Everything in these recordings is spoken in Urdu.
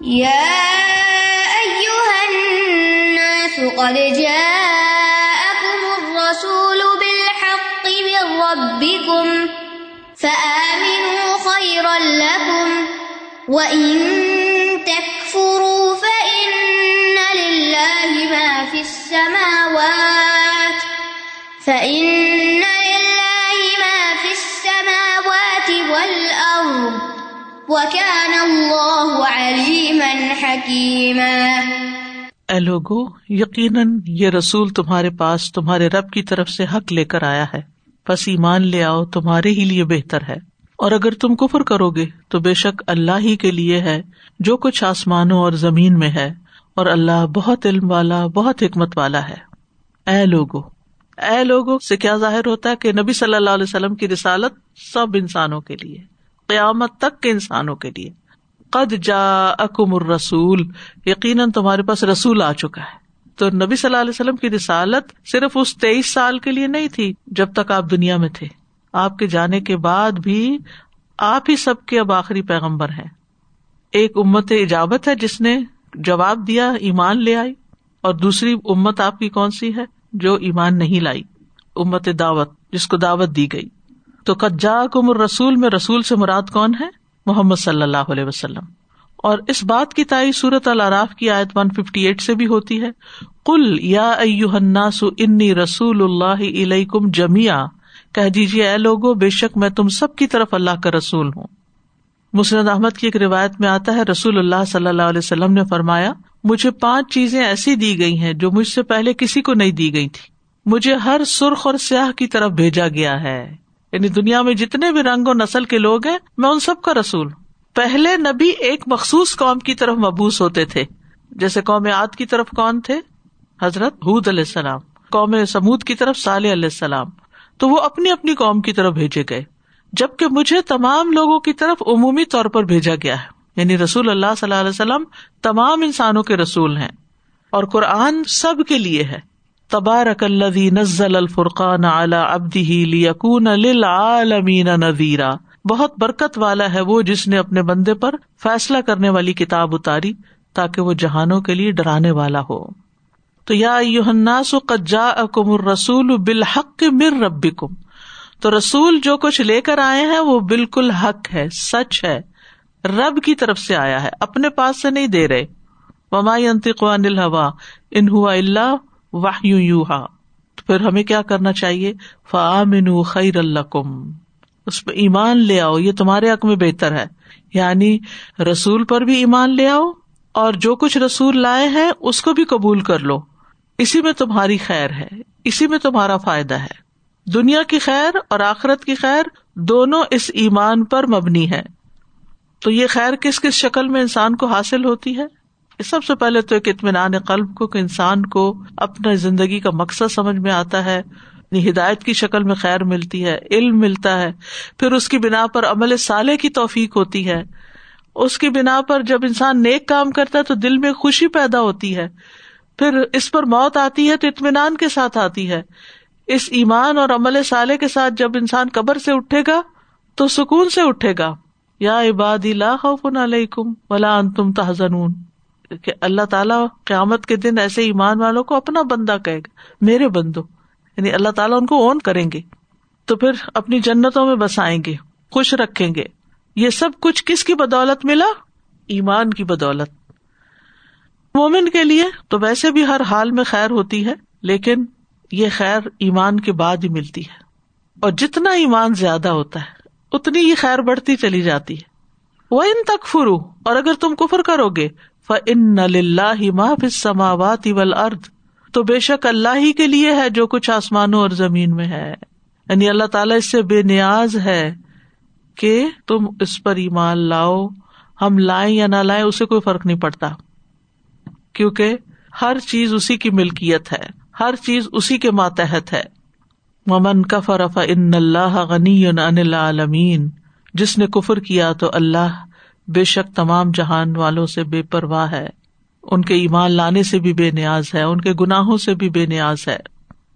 يا أيها الناس قد جاءكم الرسول بالحق من ربكم فآمنوا خيرا لكم وإن تكفروا فإن لله ما في السماوات فإن لله ما في السماوات والأرض وكان الله عليما حكيما اے لوگو، یقیناً یہ رسول تمہارے پاس تمہارے رب کی طرف سے حق لے کر آیا ہے۔ بس ایمان لے آؤ، تمہارے ہی لیے بہتر ہے۔ اور اگر تم کفر کرو گے، تو بے شک اللہ ہی کے لیے ہے، جو کچھ آسمانوں اور زمین میں ہے۔ اور اللہ بہت علم والا، بہت حکمت والا ہے۔ اے لوگو اے لوگو سے کیا ظاہر ہوتا ہے کہ نبی صلی اللہ علیہ وسلم کی رسالت سب انسانوں کے لیے، قیامت تک کے انسانوں کے لیے۔ قد جا اکم الرسول، یقیناً تمہارے پاس رسول آ چکا ہے۔ تو نبی صلی اللہ علیہ وسلم کی رسالت صرف اس تیئیس سال کے لیے نہیں تھی، جب تک آپ دنیا میں تھے۔ آپ کے جانے کے بعد بھی آپ ہی سب کے اب آخری پیغمبر ہیں۔ ایک امت اجابت ہے جس نے جواب دیا، ایمان لے آئی۔ اور دوسری امت آپ کی کون سی ہے؟ جو ایمان نہیں لائی۔ امت دعوت، جس کو دعوت دی گئی۔ تو کجا کم رسول میں رسول سے مراد کون ہے؟ محمد صلی اللہ علیہ وسلم۔ اور اس بات کی تائی صورت العراف کی آیت ون ففٹی ایٹ سے بھی ہوتی ہے۔ کل یا سو انی رسول اللہ علیہ جمیا کہہ دیجیے اے لوگو، بے شک میں تم سب کی طرف اللہ کا رسول ہوں۔ مسرد احمد کی ایک روایت میں آتا ہے، رسول اللہ صلی اللہ علیہ وسلم نے فرمایا، مجھے پانچ چیزیں ایسی دی گئی ہیں جو مجھ سے پہلے کسی کو نہیں دی گئی تھی۔ مجھے ہر سرخ اور سیاہ کی طرف بھیجا گیا ہے۔ یعنی دنیا میں جتنے بھی رنگ و نسل کے لوگ ہیں، میں ان سب کا رسول پہلے نبی ایک مخصوص قوم کی طرف مبوس ہوتے تھے۔ جیسے قوم آد کی طرف کون تھے؟ حضرت حود علیہ السلام۔ قوم سمود کی طرف صالح علیہ السلام۔ تو وہ اپنی اپنی قوم کی طرف بھیجے گئے۔ جبکہ مجھے تمام لوگوں کی طرف عمومی طور پر بھیجا گیا ہے۔ یعنی رسول اللہ صلی اللہ علیہ وسلم تمام انسانوں کے رسول ہیں۔ اور قرآن سب کے لیے ہے۔ تبارک الذی نزل الفرقان على عبده ليكون للعالمین نذیرا۔ بہت برکت والا ہے وہ جس نے اپنے بندے پر فیصلہ کرنے والی کتاب اتاری تاکہ وہ جہانوں کے لیے ڈرانے والا ہو۔ تو یا الناس قد جاءکم الرسول بالحق من ربکم۔ تو رسول جو کچھ لے کر آئے ہیں وہ بالکل حق ہے، سچ ہے۔ رب کی طرف سے آیا ہے، اپنے پاس سے نہیں دے رہے۔ وما ينطق عن الهوى ان هو الا واہ یو ہا تو پھر ہمیں کیا کرنا چاہیے؟ فامن خیر اللہ کم اس پہ ایمان لے آؤ، یہ تمہارے حق میں بہتر ہے۔ یعنی رسول پر بھی ایمان لے آؤ اور جو کچھ رسول لائے ہیں، اس کو بھی قبول کر لو۔ اسی میں تمہاری خیر ہے، اسی میں تمہارا فائدہ ہے۔ دنیا کی خیر اور آخرت کی خیر دونوں اس ایمان پر مبنی ہے تو یہ خیر کس کس شکل میں انسان کو حاصل ہوتی ہے؟ سب سے پہلے تو ایک اطمینان قلب کو کہ انسان کو اپنا زندگی کا مقصد سمجھ میں آتا ہے یعنی ہدایت کی شکل میں خیر ملتی ہے، علم ملتا ہے، پھر اس کی بنا پر عمل سالے کی توفیق ہوتی ہے۔ اس کی بنا پر جب انسان نیک کام کرتا ہے تو دل میں خوشی پیدا ہوتی ہے۔ پھر اس پر موت آتی ہے تو اطمینان کے ساتھ آتی ہے۔ اس ایمان اور عمل سالے کے ساتھ جب انسان قبر سے اٹھے گا تو سکون سے اٹھے گا۔ یا عباد خوف علیکم ولا انتم تحزنون۔ کہ اللہ تعالیٰ قیامت کے دن ایسے ایمان والوں کو اپنا بندہ کہے گا، میرے بندو۔ یعنی اللہ تعالیٰ ان کو اون کریں گے۔ تو پھر اپنی جنتوں میں بسائیں گے، خوش رکھیں گے۔ یہ سب کچھ کس کی بدولت ملا؟ ایمان کی بدولت۔ مومن کے لیے تو ویسے بھی ہر حال میں خیر ہوتی ہے، لیکن یہ خیر ایمان کے بعد ہی ملتی ہے۔ اور جتنا ایمان زیادہ ہوتا ہے، اتنی ہی خیر بڑھتی چلی جاتی ہے۔ وہ ان تک فرو اور اگر تم کفر کرو گے ان اللہ سماوات ارد تو بے شک اللہ ہی کے لیے ہے جو کچھ آسمانوں اور زمین میں ہے۔ یعنی اللہ تعالیٰ اس سے بے نیاز ہے کہ تم اس پر ایمان لاؤ، ہم لائیں یا نہ لائیں، اسے کوئی فرق نہیں پڑتا۔ کیونکہ ہر چیز اسی کی ملکیت ہے، ہر چیز اسی کے ماتحت ہے۔ ممن کفرف ان اللہ غنی عالمین جس نے کفر کیا تو اللہ بے شک تمام جہان والوں سے بے پرواہ ہے۔ ان کے ایمان لانے سے بھی بے نیاز ہے، ان کے گناہوں سے بھی بے نیاز ہے۔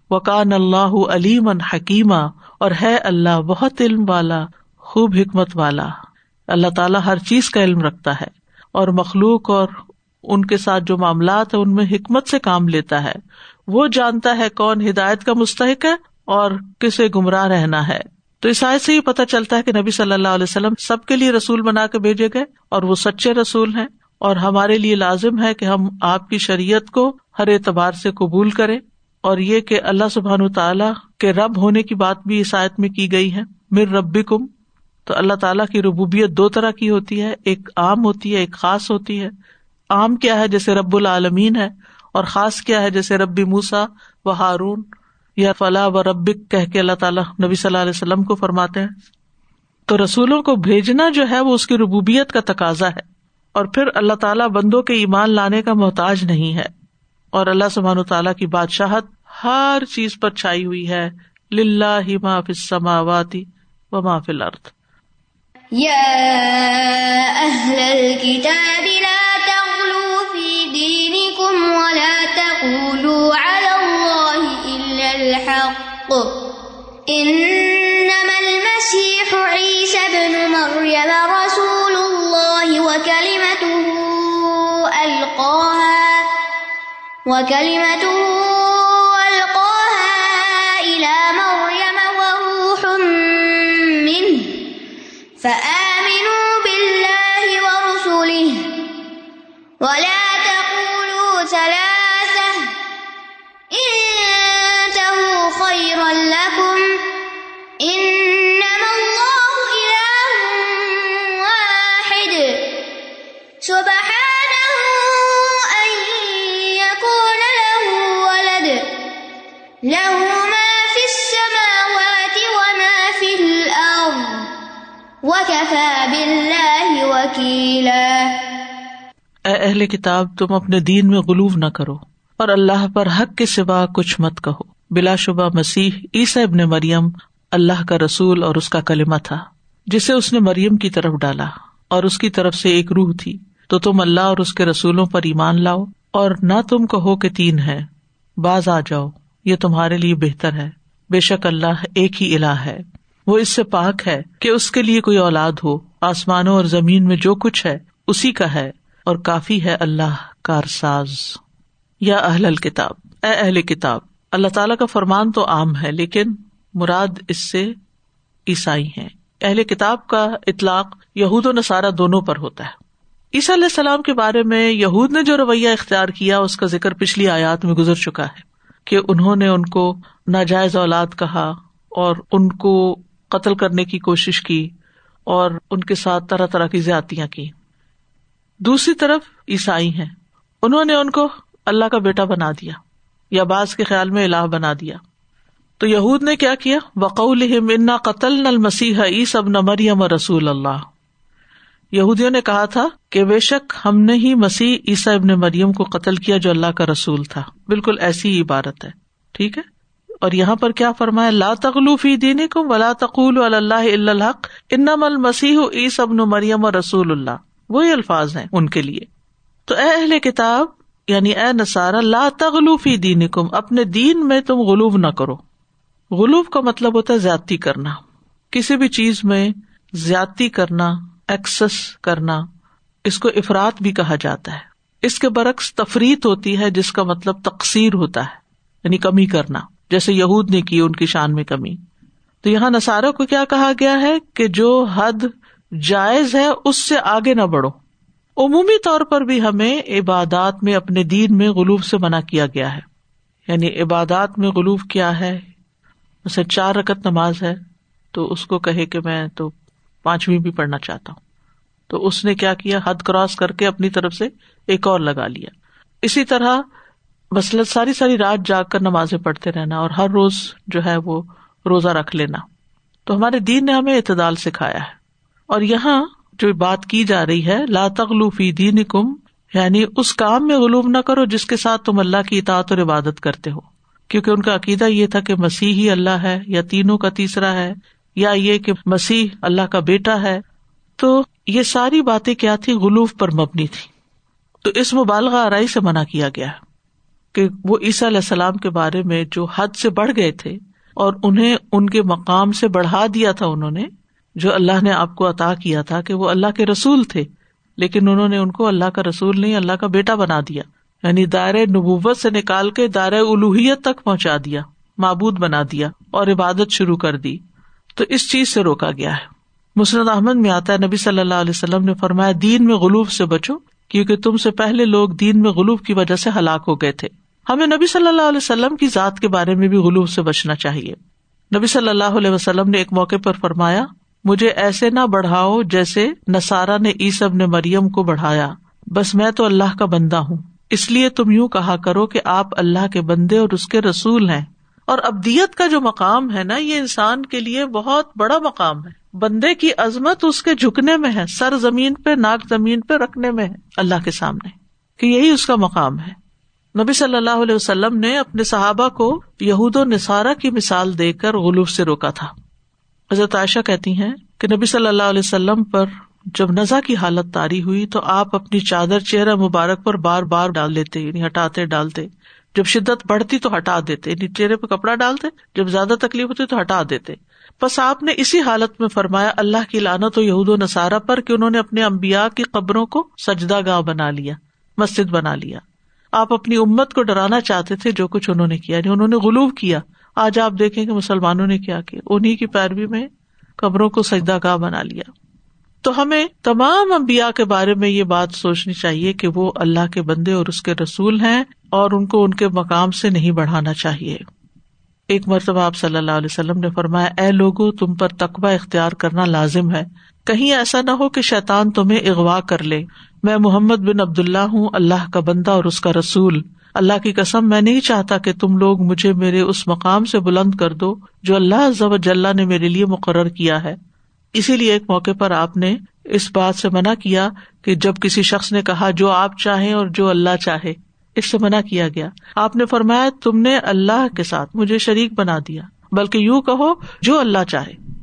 وکان اللہ علیم حکیمہ اور ہے اللہ بہت علم والا، خوب حکمت والا۔ اللہ تعالیٰ ہر چیز کا علم رکھتا ہے، اور مخلوق اور ان کے ساتھ جو معاملات ہیں، ان میں حکمت سے کام لیتا ہے۔ وہ جانتا ہے کون ہدایت کا مستحق ہے اور کسے گمراہ رہنا ہے۔ تو اس آئے سے ہی پتہ چلتا ہے کہ نبی صلی اللہ علیہ وسلم سب کے لیے رسول بنا کے بھیجے گئے اور وہ سچے رسول ہیں اور ہمارے لیے لازم ہے کہ ہم آپ کی شریعت کو ہر اعتبار سے قبول کریں اور یہ کہ اللہ سبحان تعالیٰ کے رب ہونے کی بات بھی آیت میں کی گئی ہے۔ مر ربی کم تو اللہ تعالیٰ کی ربوبیت دو طرح کی ہوتی ہے، ایک عام ہوتی ہے، ایک خاص ہوتی ہے۔ عام کیا ہے جیسے رب العالمین ہے اور خاص کیا ہے جیسے ربی موسا و ہارون۔ یا فلاح و ربک کہ کے اللہ تعالیٰ نبی صلی اللہ علیہ وسلم کو فرماتے ہیں۔ تو رسولوں کو بھیجنا جو ہے وہ اس کی ربوبیت کا تقاضا ہے۔ اور پھر اللہ تعالیٰ بندوں کے ایمان لانے کا محتاج نہیں ہے۔ اور اللہ سبحان تعالیٰ کی بادشاہت ہر چیز پر چھائی ہوئی ہے۔ للہ ہی ما فی السماوات و ما فی الارض۔ یا اہل الكتاب لا تغلوا فی دینکم ولا تقولوا علی الحق. انما المسیح عیسی بن مریم رسول اللہ وکلمته القاها وکلمته فآمنوا بالله ورسله، ولا اے اہل کتاب، تم اپنے دین میں غلوف نہ کرو، اور اللہ پر حق کے سوا کچھ مت کہو۔ بلا شبہ مسیح عیسی ابن مریم اللہ کا رسول اور اس کا کلمہ تھا، جسے اس نے مریم کی طرف ڈالا، اور اس کی طرف سے ایک روح تھی۔ تو تم اللہ اور اس کے رسولوں پر ایمان لاؤ، اور نہ تم کہو کہ تین ہے باز آ جاؤ، یہ تمہارے لیے بہتر ہے۔ بے شک اللہ ایک ہی الہ ہے۔ وہ اس سے پاک ہے کہ اس کے لیے کوئی اولاد ہو۔ آسمانوں اور زمین میں جو کچھ ہے، اسی کا ہے اور کافی ہے اللہ کارساز یا اہل الکتاب، اے اہل کتاب، اللہ تعالیٰ کا فرمان تو عام ہے، لیکن مراد اس سے عیسائی ہے اہل کتاب کا اطلاق یہود و نصارہ دونوں پر ہوتا ہے۔ عیسیٰ علیہ السلام کے بارے میں یہود نے جو رویہ اختیار کیا، اس کا ذکر پچھلی آیات میں گزر چکا ہے کہ انہوں نے ان کو ناجائز اولاد کہا اور ان کو قتل کرنے کی کوشش کی اور ان کے ساتھ طرح طرح کی زیادتیاں کی۔ دوسری طرف عیسائی ہیں۔ انہوں نے ان کو اللہ کا بیٹا بنا دیا یا بعض کے خیال میں الہ بنا دیا۔ تو یہود نے کیا کیا؟ وقول انا قتل نل مسیح عیس اب نہ مریم رسول اللہ یہودیوں نے کہا تھا کہ بے شک ہم نے ہی مسیح عیسا ابن مریم کو قتل کیا جو اللہ کا رسول تھا۔ بالکل ایسی ہی عبارت ہے۔ ٹھیک ہے؟ اور یہاں پر کیا فرمایا؟ لا تغلوفی دین کو ولا تقول اللہ الحق انم المسیح عیس ابن مریم اور رسول اللہ۔ وہی الفاظ ہیں ان کے لیے۔ تو اے اہل کتاب یعنی اے نسارا لا تغلوفی دین کم اپنے دین میں تم غلوب نہ کرو۔ غلوب کا مطلب ہوتا ہے زیادتی کرنا۔ کسی بھی چیز میں زیادتی کرنا ایکسس کرنا، اس کو افراد بھی کہا جاتا ہے۔ اس کے برعکس تفریح ہوتی ہے، جس کا مطلب تقسیر ہوتا ہے یعنی کمی کرنا۔ جیسے یہود نے کی ان کی شان میں کمی۔ تو یہاں نساروں کو کیا کہا گیا ہے کہ جو حد جائز ہے اس سے آگے نہ بڑھو۔ عمومی طور پر بھی ہمیں عبادات میں اپنے دین میں غلوف سے منع کیا گیا ہے۔ یعنی عبادات میں غلوف کیا ہے؟ جیسے چار رکت نماز ہے۔ تو اس کو کہے کہ میں تو پانچویں بھی پڑھنا چاہتا ہوں۔ تو اس نے کیا کیا؟ حد کراس کر کے اپنی طرف سے ایک اور لگا لیا۔ اسی طرح مسلط ساری ساری رات جاگ کر نمازیں پڑھتے رہنا اور ہر روز جو ہے وہ روزہ رکھ لینا۔ تو ہمارے دین نے ہمیں اعتدال سکھایا ہے۔ اور یہاں جو بات کی جا رہی ہے، لا فی دین کم یعنی اس کام میں غلوم نہ کرو جس کے ساتھ تم اللہ کی اطاعت اور عبادت کرتے ہو۔ کیونکہ ان کا عقیدہ یہ تھا کہ مسیح ہی اللہ ہے یا تینوں کا تیسرا ہے یا یہ کہ مسیح اللہ کا بیٹا ہے۔ تو یہ ساری باتیں کیا تھی غلوف پر مبنی تھی تو اس مبالغہ آرائی سے منع کیا گیا۔ ہے کہ وہ عیسیٰ علیہ السلام کے بارے میں جو حد سے بڑھ گئے تھے اور انہیں ان کے مقام سے بڑھا دیا تھا انہوں نے، جو اللہ نے آپ کو عطا کیا تھا کہ وہ اللہ کے رسول تھے، لیکن انہوں نے ان کو اللہ کا رسول نہیں، اللہ کا بیٹا بنا دیا یعنی دائر نبوت سے نکال کے دائر الوحیت تک پہنچا دیا، معبود بنا دیا اور عبادت شروع کر دی۔ تو اس چیز سے روکا گیا ہے۔ مسرت احمد میں آتا ہے، نبی صلی اللہ علیہ وسلم نے فرمایا، دین میں غلوف سے بچو، کیونکہ تم سے پہلے لوگ دین میں غلوف کی وجہ سے ہلاک ہو گئے تھے۔ ہمیں نبی صلی اللہ علیہ وسلم کی ذات کے بارے میں بھی غلوف سے بچنا چاہیے۔ نبی صلی اللہ علیہ وسلم نے ایک موقع پر فرمایا، مجھے ایسے نہ بڑھاؤ جیسے نسارا نے عیسب نے مریم کو بڑھایا۔ بس میں تو اللہ کا بندہ ہوں۔ اس لیے تم یوں کہا کرو کہ آپ اللہ کے بندے اور اس کے رسول ہیں۔ اور ابدیت کا جو مقام ہے نا، یہ انسان کے لیے بہت بڑا مقام ہے۔ بندے کی عظمت اس کے جھکنے میں ہے، سر زمین پہ، ناک زمین پہ رکھنے میں ہے، اللہ کے سامنے۔ کہ یہی اس کا مقام ہے۔ نبی صلی اللہ علیہ وسلم نے اپنے صحابہ کو یہود و نصارہ کی مثال دے کر غلوف سے روکا تھا۔ حضرت عائشہ کہتی ہیں کہ نبی صلی اللہ علیہ وسلم پر جب نزا کی حالت تاری ہوئی تو آپ اپنی چادر چہرہ مبارک پر بار بار ڈال لیتے یعنی ہٹاتے، ڈالتے۔ جب شدت بڑھتی تو ہٹا دیتے یعنی چہرے پہ کپڑا ڈالتے، جب زیادہ تکلیف ہوتی تو ہٹا دیتے۔ بس آپ نے اسی حالت میں فرمایا، اللہ کی لانت و یہود و نصارہ پر کہ انہوں نے اپنے امبیا کی قبروں کو سجدہ گاہ بنا لیا، مسجد بنا لیا۔ آپ اپنی امت کو ڈرانا چاہتے تھے جو کچھ انہوں نے کیا یعنی انہوں نے غلوب کیا۔ آج آپ دیکھیں کہ مسلمانوں نے کیا کیا۔ انہیں کی پیروی میں قبروں کو سجدہ گاہ بنا لیا۔ تو ہمیں تمام امبیا کے بارے میں یہ بات سوچنی چاہیے کہ وہ اللہ کے بندے اور اس کے رسول ہیں اور ان کو ان کے مقام سے نہیں بڑھانا چاہیے۔ ایک مرتبہ آپ صلی اللہ علیہ وسلم نے فرمایا، اے لوگو، تم پر تقبہ اختیار کرنا لازم ہے۔ کہیں ایسا نہ ہو کہ شیطان تمہیں اغوا کر لے۔ میں محمد بن عبد اللہ ہوں، اللہ کا بندہ اور اس کا رسول۔ اللہ کی قسم، میں نہیں چاہتا کہ تم لوگ مجھے میرے اس مقام سے بلند کر دو جو اللہ ضب جل نے میرے لیے مقرر کیا ہے۔ اسی لیے ایک موقع پر آپ نے اس بات سے منع کیا کہ جب کسی شخص نے کہا جو آپ چاہیں اور جو اللہ چاہے، اس سے منع کیا گیا۔ آپ نے فرمایا، تم نے اللہ کے ساتھ مجھے شریک بنا دیا، بلکہ یوں کہو جو اللہ چاہے۔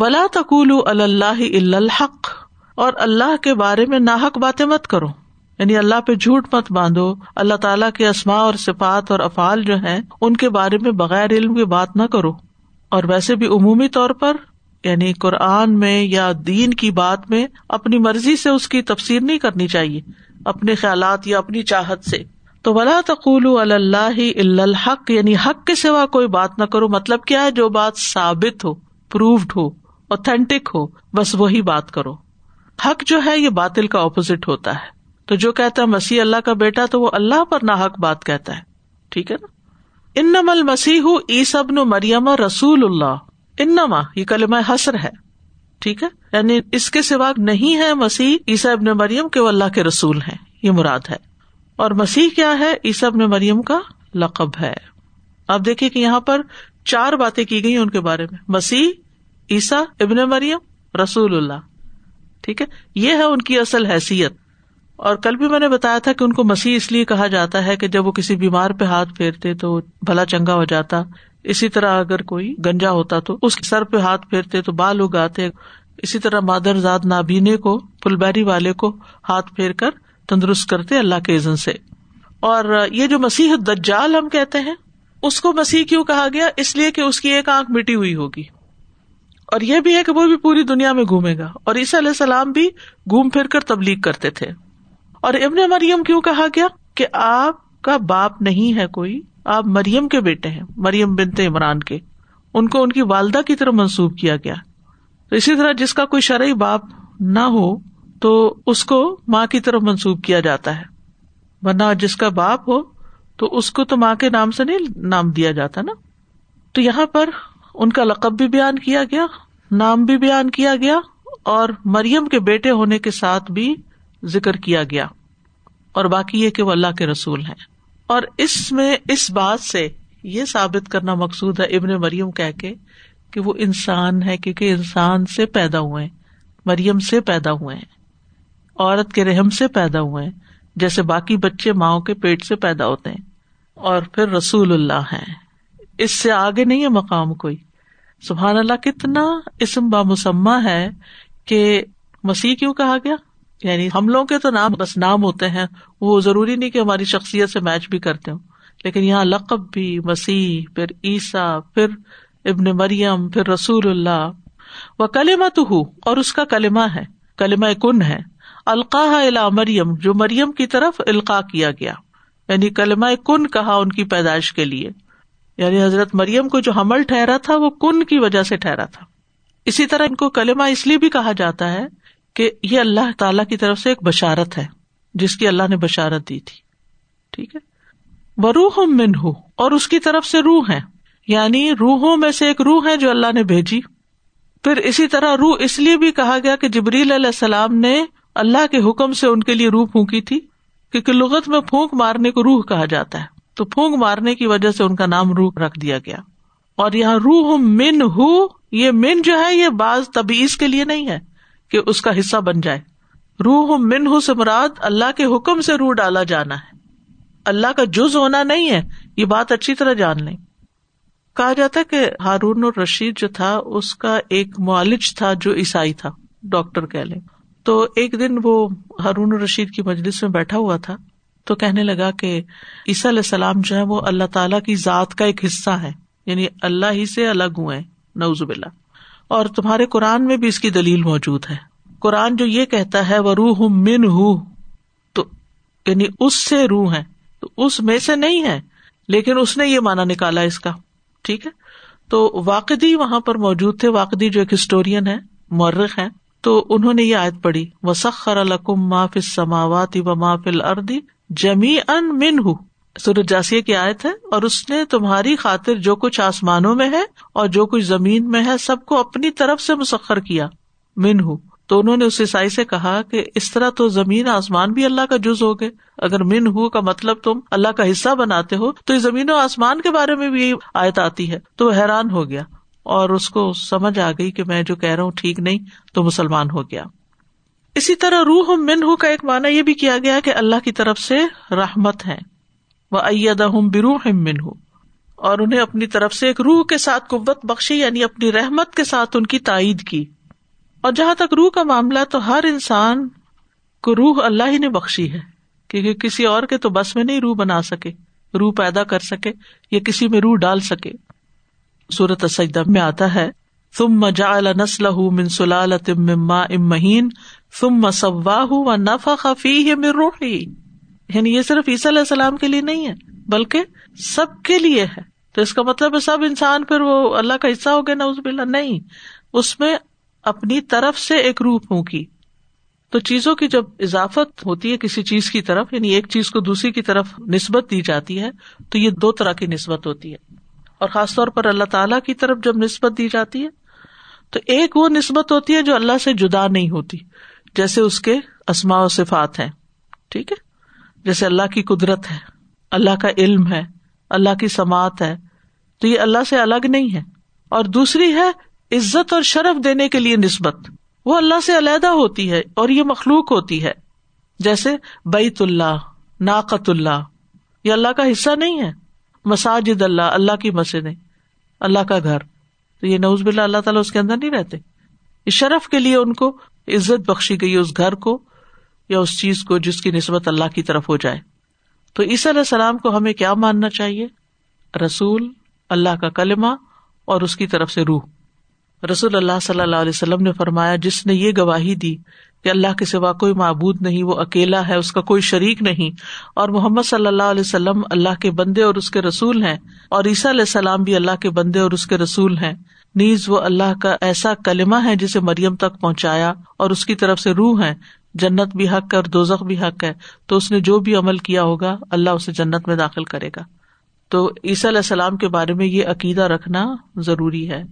ولا تقول اللہ الحق، اور اللہ کے بارے میں ناحق باتیں مت کرو۔ یعنی اللہ پہ جھوٹ مت باندھو۔ اللہ تعالیٰ کے اسما اور صفات اور افعال جو ہیں، ان کے بارے میں بغیر علم کی بات نہ کرو۔ اور ویسے بھی عمومی طور پر یعنی قرآن میں یا دین کی بات میں، اپنی مرضی سے اس کی تفسیر نہیں کرنی چاہیے، اپنے خیالات یا اپنی چاہت سے۔ تو ولا تقول اللہ الحق یعنی حق کے سوا کوئی بات نہ کرو۔ مطلب کیا ہے؟ جو بات ثابت ہو پروفڈ ہو۔ اوتھینٹک ہو، بس وہی بات کرو۔ حق جو ہے، یہ باطل کا اپوزٹ ہوتا ہے۔ تو جو کہتا ہے مسیح اللہ کا بیٹا، تو وہ اللہ پر نہ حق بات کہتا ہے۔ ٹھیک ہے نا؟ ان نمل مسیح عیسب نو مریم رسول اللہ۔ انما، یہ کلمہ حسر ہے۔ ٹھیک ہے؟ یعنی اس کے سوا نہیں ہے مسیح عیسا ابن مریم کے وہ اللہ کے رسول ہیں۔ یہ مراد ہے۔ اور مسیح کیا ہے؟ عیسا ابن مریم کا لقب ہے۔ آپ دیکھیے کہ یہاں پر چار باتیں کی گئی ان کے بارے میں۔ مسیح عیسا ابن مریم رسول اللہ۔ ٹھیک ہے؟ یہ ہے ان کی اصل حیثیت۔ اور کل بھی میں نے بتایا تھا کہ ان کو مسیح اس لیے کہا جاتا ہے کہ جب وہ کسی بیمار پہ ہاتھ پھیرتے تو بھلا چنگا ہو جاتا۔ اسی طرح اگر کوئی گنجا ہوتا تو اس سر پہ ہاتھ پھیرتے تو بال اگاتے۔ اسی طرح مادر زاد نابینے کو پلبیری والے کو ہاتھ پھیر کر تندرست کرتے اللہ کے عزن سے۔ اور یہ جو مسیح دجال ہم کہتے ہیں، اس کو مسیح کیوں کہا گیا؟ اس لیے کہ اس کی ایک آنکھ مٹی ہوئی ہوگی۔ اور یہ بھی ہے کہ وہ بھی پوری دنیا میں گھومے گا اور عیسیٰ علیہ السلام بھی گھوم پھر کر تبلیغ کرتے تھے۔ اور ابن مریم کیوں کہا گیا کہ آپ کا باپ نہیں ہے کوئی، آپ مریم کے بیٹے ہیں، مریم بنتے عمران کے۔ ان کو ان کی والدہ کی طرف منسوب کیا گیا۔ تو اسی طرح جس کا کوئی شرعی باپ نہ ہو تو اس کو ماں کی طرف منسوب کیا جاتا ہے۔ ورنہ جس کا باپ ہو تو اس کو تو ماں کے نام سے نہیں نام دیا جاتا نا۔ تو یہاں پر ان کا لقب بھی بیان کیا گیا، نام بھی بیان کیا گیا، اور مریم کے بیٹے ہونے کے ساتھ بھی ذکر کیا گیا۔ اور باقی یہ کہ وہ اللہ کے رسول ہیں۔ اور اس میں، اس بات سے یہ ثابت کرنا مقصود ہے ابن مریم کہہ کے کہ وہ انسان ہے، کیونکہ انسان سے پیدا ہوئے مریم سے پیدا ہوئے ہیں۔ عورت کے رحم سے پیدا ہوئے ہیں۔ جیسے باقی بچے ماؤں کے پیٹ سے پیدا ہوتے ہیں۔ اور پھر رسول اللہ ہیں۔ اس سے آگے نہیں ہے مقام کوئی۔ سبحان اللہ، کتنا اسم بامسما ہے کہ مسیح کیوں کہا گیا؟ یعنی ہم لوگ کے تو نام بس نام ہوتے ہیں، وہ ضروری نہیں کہ ہماری شخصیت سے میچ بھی کرتے ہوں۔ لیکن یہاں لقب بھی مسیح، پھر عیسا پھر ابن مریم، پھر رسول اللہ۔ وہ کلمہ تو ہوں اور اس کا کلمہ ہے، کلمہ کن ہے۔ القاح الا مریم، جو مریم کی طرف القاع کیا گیا۔ یعنی کلمہ کن کہا ان کی پیدائش کے لیے۔ یعنی حضرت مریم کو جو حمل ٹھہرا تھا، وہ کن کی وجہ سے ٹھہرا تھا؟ اسی طرح ان کو کلمہ اس لیے بھی کہا جاتا ہے کہ یہ اللہ تعالی کی طرف سے ایک بشارت ہے، جس کی اللہ نے بشارت دی تھی۔ ٹھیک ہے؟ بروح من ہوں اور اس کی طرف سے روح ہے یعنی روحوں میں سے ایک روح ہے جو اللہ نے bhejی پھر اسی طرح روح اس لیے بھی کہا گیا کہ جبریل علیہ السلام نے اللہ کے حکم سے ان کے لیے روح پھونکی تھی، کیونکہ لغت میں پھونک مارنے کو روح کہا جاتا ہے۔ تو پھونک مارنے کی وجہ سے ان کا نام روح رکھ دیا گیا۔ اور یہاں روح من ہو، یہ من جو ہے، یہ بعض تبیز کے لیے نہیں ہے کہ اس کا حصہ بن جائے۔ روح من ہو سے مراد اللہ کے حکم سے روح ڈالا جانا ہے۔ اللہ کا جز ہونا نہیں ہے، یہ بات اچھی طرح جان لیں۔ کہا جاتا ہے کہ ہارون الرشید جو تھا، اس کا ایک معالج تھا جو عیسائی تھا، ڈاکٹر کہہ لیں۔ تو ایک دن وہ ہارون الرشید کی مجلس میں بیٹھا ہوا تھا۔ تو کہنے لگا کہ عیسیٰ علیہ السلام جو ہے وہ اللہ تعالیٰ کی ذات کا ایک حصہ ہے یعنی اللہ ہی سے الگ ہوئے نوزب اللہ اور تمہارے قرآن میں بھی اس کی دلیل موجود ہے۔ قرآن جو یہ کہتا ہے وہ روح من ہوں تو یعنی اس سے روح ہے، تو اس میں سے نہیں ہے، لیکن اس نے یہ مانا نکالا اس کا۔ ٹھیک ہے؟ تو واقعی وہاں پر موجود تھے۔ واقعی جو ایک ہسٹورین ہے مورخ ہے تو انہوں نے یہ آیت پڑھی۔ وسخر الکم ما فل سماوات و ما فل اردی جمی ان من ہوں سورج جاسیہ کی آیت ہے، اور اس نے تمہاری خاطر جو کچھ آسمانوں میں ہے اور جو کچھ زمین میں ہے، سب کو اپنی طرف سے مسخر کیا۔ من ہوں تو انہوں نے اس عیسائی سے کہا کہ اس طرح تو زمین آسمان بھی اللہ کا جز ہو گئے اگر من ہو کا مطلب تم اللہ کا حصہ بناتے ہو، تو یہ زمین و آسمان کے بارے میں بھی آیت آتی ہے۔ تو وہ حیران ہو گیا اور اس کو سمجھ آ گئی کہ میں جو کہہ رہا ہوں ٹھیک نہیں، تو مسلمان ہو گیا۔ اسی طرح روح من ہو کا ایک مانا یہ بھی کیا گیا کہ اللہ کی طرف سے رحمت ہے وہ ائدم بروح من ہو اور انہیں اپنی طرف سے ایک روح کے ساتھ قوت بخشی یعنی اپنی رحمت کے ساتھ ان کی تائید کی۔ اور جہاں تک روح کا معاملہ، تو ہر انسان کو روح اللہ ہی نے بخشی ہے۔ کیونکہ کسی اور کے تو بس میں نہیں روح بنا سکے، روح پیدا کر سکے یا کسی میں روح ڈال سکے۔ سورت سجدہ میں آتا ہے تم مجا نسل من سلال مما ام مہین تم مسوا و نفا خفی ہے مر روحی۔ یعنی یہ صرف عیسی علیہ السلام کے لیے نہیں ہے، بلکہ سب کے لیے ہے۔ تو اس کا مطلب ہے سب انسان پھر وہ اللہ کا حصہ ہو گیا نا اس بلا نہیں، اس میں اپنی طرف سے ایک روح پھونکی۔ تو چیزوں کی جب اضافت ہوتی ہے کسی چیز کی طرف یعنی ایک چیز کو دوسری کی طرف نسبت دی جاتی ہے، تو یہ دو طرح کی نسبت ہوتی ہے۔ اور خاص طور پر اللہ تعالی کی طرف جب نسبت دی جاتی ہے، تو ایک وہ نسبت ہوتی ہے جو اللہ سے جدا نہیں ہوتی۔ جیسے اس کے اسماء و صفات ہیں، ٹھیک ہے؟ جیسے اللہ کی قدرت ہے، اللہ کا علم ہے، اللہ کی سماعت ہے، تو یہ اللہ سے الگ نہیں ہے۔ اور دوسری ہے، عزت اور شرف دینے کے لیے نسبت۔ وہ اللہ سے علیحدہ ہوتی ہے اور یہ مخلوق ہوتی ہے۔ جیسے بیت اللہ ناقت اللہ، یہ اللہ کا حصہ نہیں ہے۔ مساجد اللہ اللہ کی مسجد اللہ کا گھر۔ تو یہ نوز بلّہ اللہ تعالیٰ اس کے اندر نہیں رہتے۔ اس شرف کے لیے ان کو عزت بخشی گئی اس گھر کو یا اس چیز کو جس کی نسبت اللہ کی طرف ہو جائے۔ تو عیسی علیہ السلام کو ہمیں کیا ماننا چاہیے؟ رسول، اللہ کا کلمہ اور اس کی طرف سے روح۔ رسول اللہ صلی اللہ علیہ وسلم نے فرمایا، جس نے یہ گواہی دی کہ اللہ کے سوا کوئی معبود نہیں، وہ اکیلا ہے، اس کا کوئی شریک نہیں۔ اور محمد صلی اللہ علیہ وسلم اللہ کے بندے اور اس کے رسول ہیں۔ اور عیسیٰ علیہ السلام بھی اللہ کے بندے اور اس کے رسول ہیں۔ نیز وہ اللہ کا ایسا کلمہ ہے جسے مریم تک پہنچایا اور اس کی طرف سے روح ہے۔ جنت بھی حق ہے اور دوزخ بھی حق ہے۔ تو اس نے جو بھی عمل کیا ہوگا، اللہ اسے جنت میں داخل کرے گا۔ تو عیسی علیہ السلام کے بارے میں یہ عقیدہ رکھنا ضروری ہے۔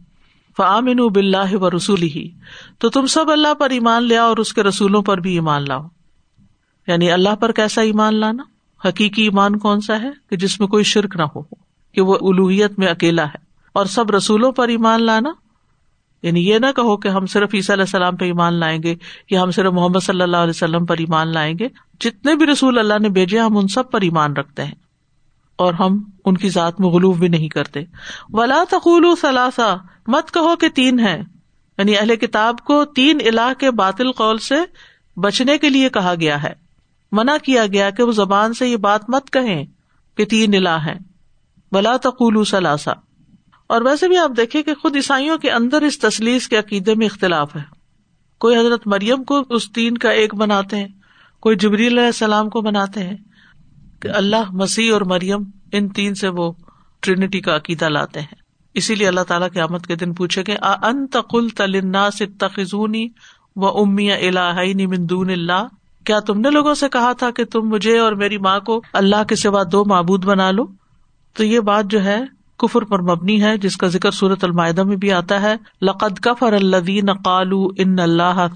فعامن بلّہ و رسول ہی تو تم سب اللہ پر ایمان لیا اور اس کے رسولوں پر بھی ایمان لاؤ۔ یعنی اللہ پر کیسا ایمان لانا؟ حقیقی ایمان کون سا ہے؟ کہ جس میں کوئی شرک نہ ہو، کہ وہ الوحیت میں اکیلا ہے۔ اور سب رسولوں پر ایمان لانا؟ یعنی یہ نہ کہو کہ ہم صرف عیسیٰ علیہ السلام پہ ایمان لائیں گے یا ہم صرف محمد صلی اللہ علیہ وسلم پر ایمان لائیں گے۔ جتنے بھی رسول اللہ نے بھیجے، ہم ان سب پر ایمان رکھتے ہیں۔ اور ہم ان کی ذات میں غلوف بھی نہیں کرتے۔ ولا تقول ثلاثہ مت کہو کہ تین ہے یعنی اہل کتاب کو تین الاح کے باطل قول سے بچنے کے لیے کہا گیا ہے۔ منع کیا گیا کہ وہ زبان سے یہ بات مت کہیں کہ تین الا ہے بلا تقول ثلاثہ اور ویسے بھی آپ دیکھیں کہ خود عیسائیوں کے اندر اس تسلیس کے عقیدے میں اختلاف ہے۔ کوئی حضرت مریم کو اس تین کا ایک بناتے ہیں، کوئی جبریل علیہ السلام کو بناتے ہیں کہ اللہ مسیح اور مریم ان تین سے وہ ٹرینٹی کا عقیدہ لاتے ہیں۔ اسی لیے اللہ تعالیٰ کے آمد کے دن پوچھے گے ان تقل تلنا سے و امیہ الہ مندون اللہ؟ کیا تم نے لوگوں سے کہا تھا کہ تم مجھے اور میری ماں کو اللہ کے سوا دو معبود بنا لو؟ تو یہ بات جو ہے کفر پر مبنی ہے، جس کا ذکر صورت المائدہ میں بھی آتا ہے۔ لقد کفر الدین قالو ان اللہ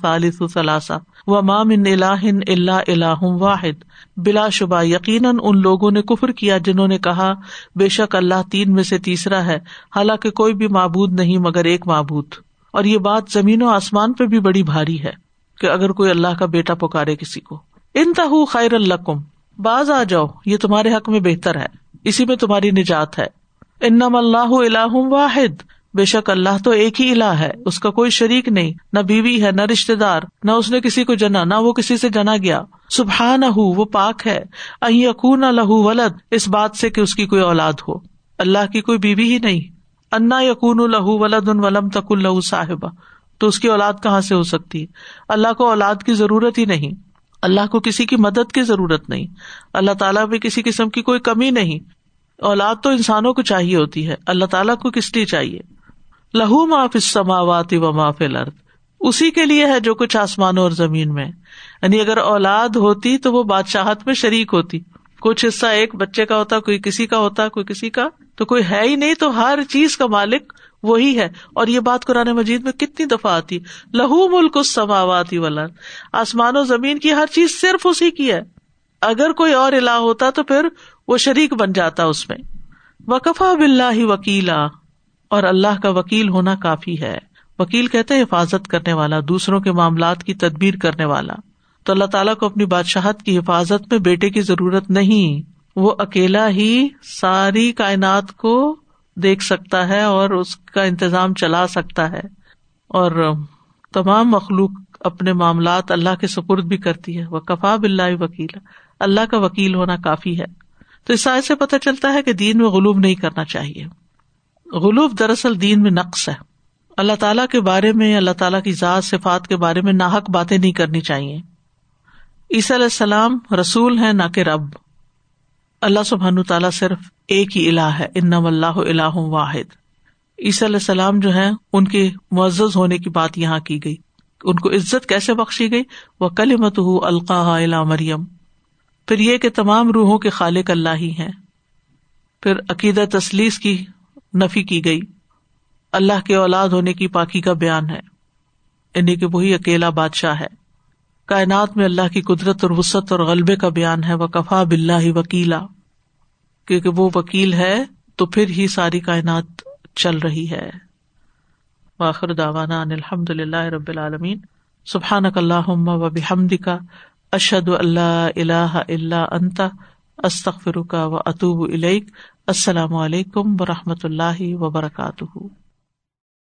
ثلاثہ و مام ان اللہ اللہ اللہ واحد۔ بلا شبہ، یقیناً ان لوگوں نے کفر کیا جنہوں نے کہا، بے شک اللہ تین میں سے تیسرا ہے۔ حالانکہ کوئی بھی معبود نہیں، مگر ایک معبود۔ اور یہ بات زمین و آسمان پہ بھی بڑی بھاری ہے کہ اگر کوئی اللہ کا بیٹا پکارے کسی کو۔ انتہو خیر اللہ کم باز آ جاؤ، یہ تمہارے حق میں بہتر ہے۔ اسی میں تمہاری نجات ہے۔ انم اللہ اللہ واحد۔ بے شک اللہ تو ایک ہی الہ ہے، اس کا کوئی شریک نہیں، نہ بیوی ہے، نہ رشتے دار، نہ اس نے کسی کو جنا، نہ وہ کسی سے جنا گیا۔ سبحان وہ پاک ہے۔ اکون لہو ولد، اس بات سے کہ اس کی کوئی اولاد ہو۔ اللہ کی کوئی بیوی ہی نہیں۔ انا یقون لہو ولد ان ولم تک اللہ صاحبہ۔ تو اس کی اولاد کہاں سے ہو سکتی؟ اللہ کو اولاد کی ضرورت ہی نہیں۔ اللہ کو کسی کی مدد کی ضرورت نہیں۔ اللہ تعالیٰ میں کسی قسم کی کوئی کمی نہیں۔ اولاد تو انسانوں کو چاہیے ہوتی ہے۔ اللہ تعالیٰ کو کس لیے چاہیے؟ لہو معاف سماوات و معاف لرد اسی کے لیے ہے جو کچھ آسمانوں اور زمین میں۔ یعنی اگر اولاد ہوتی تو وہ بادشاہت میں شریک ہوتی۔ کچھ حصہ ایک بچے کا ہوتا، کوئی کسی کا ہوتا، کوئی کسی کا۔ تو کوئی ہے ہی نہیں تو ہر چیز کا مالک وہی ہے۔ اور یہ بات قرآن مجید میں کتنی دفعہ آتی۔ لہو ملک اس سماواتی ولر آسمان و زمین کی ہر چیز صرف اسی کی ہے۔ اگر کوئی اور الہ ہوتا تو پھر وہ شریک بن جاتا اس میں۔ وقفا بلّہ وکیلا، اور اللہ کا وکیل ہونا کافی ہے۔ وکیل کہتے ہیں حفاظت کرنے والا، دوسروں کے معاملات کی تدبیر کرنے والا۔ تو اللہ تعالیٰ کو اپنی بادشاہت کی حفاظت میں بیٹے کی ضرورت نہیں، وہ اکیلا ہی ساری کائنات کو دیکھ سکتا ہے اور اس کا انتظام چلا سکتا ہے۔ اور تمام مخلوق اپنے معاملات اللہ کے سپرد بھی کرتی ہے۔ وہ کفا بلّہ وکیلا۔ اللہ کا وکیل ہونا کافی ہے۔ تو اس سے پتہ چلتا ہے کہ دین میں غلوب نہیں کرنا چاہیے۔ غلوب دراصل دین میں نقص ہے۔ اللہ تعالیٰ کے بارے میں اللہ تعالیٰ کی ذات صفات کے بارے میں ناحک باتیں نہیں کرنی چاہیے۔ عیسی علیہ السلام رسول ہے نہ کہ رب۔ اللہ سبحان تعالیٰ صرف ایک ہی الہ ہے۔ ان اللہ اللہ واحد۔ عیسی علیہ السلام جو ہے ان کے معزز ہونے کی بات یہاں کی گئی۔ ان کو عزت کیسے بخشی گئی؟ وہ کل مت ہُ القاح مریم پھر یہ کہ تمام روحوں کے خالق اللہ ہی ہیں۔ پھر عقیدہ تسلیس کی نفی کی گئی۔ اللہ کے اولاد ہونے کی پاکی کا بیان ہے۔ انہیں کہ وہی اکیلا بادشاہ ہے۔ کائنات میں اللہ کی قدرت اور وسط اور غلبے کا بیان ہے۔ وہ کفا بلّہ وکیلا۔ کیونکہ وہ وکیل ہے، تو پھر ہی ساری کائنات چل رہی ہے۔ واخر داوانا الحمد للہ رب العالمین۔ سبحان اللہ و بحمد کا اشد اللہ اللہ اللہ انتا استخ فرکا و اطوب السلام علیکم و رحمۃ اللہ وبرکاتہ۔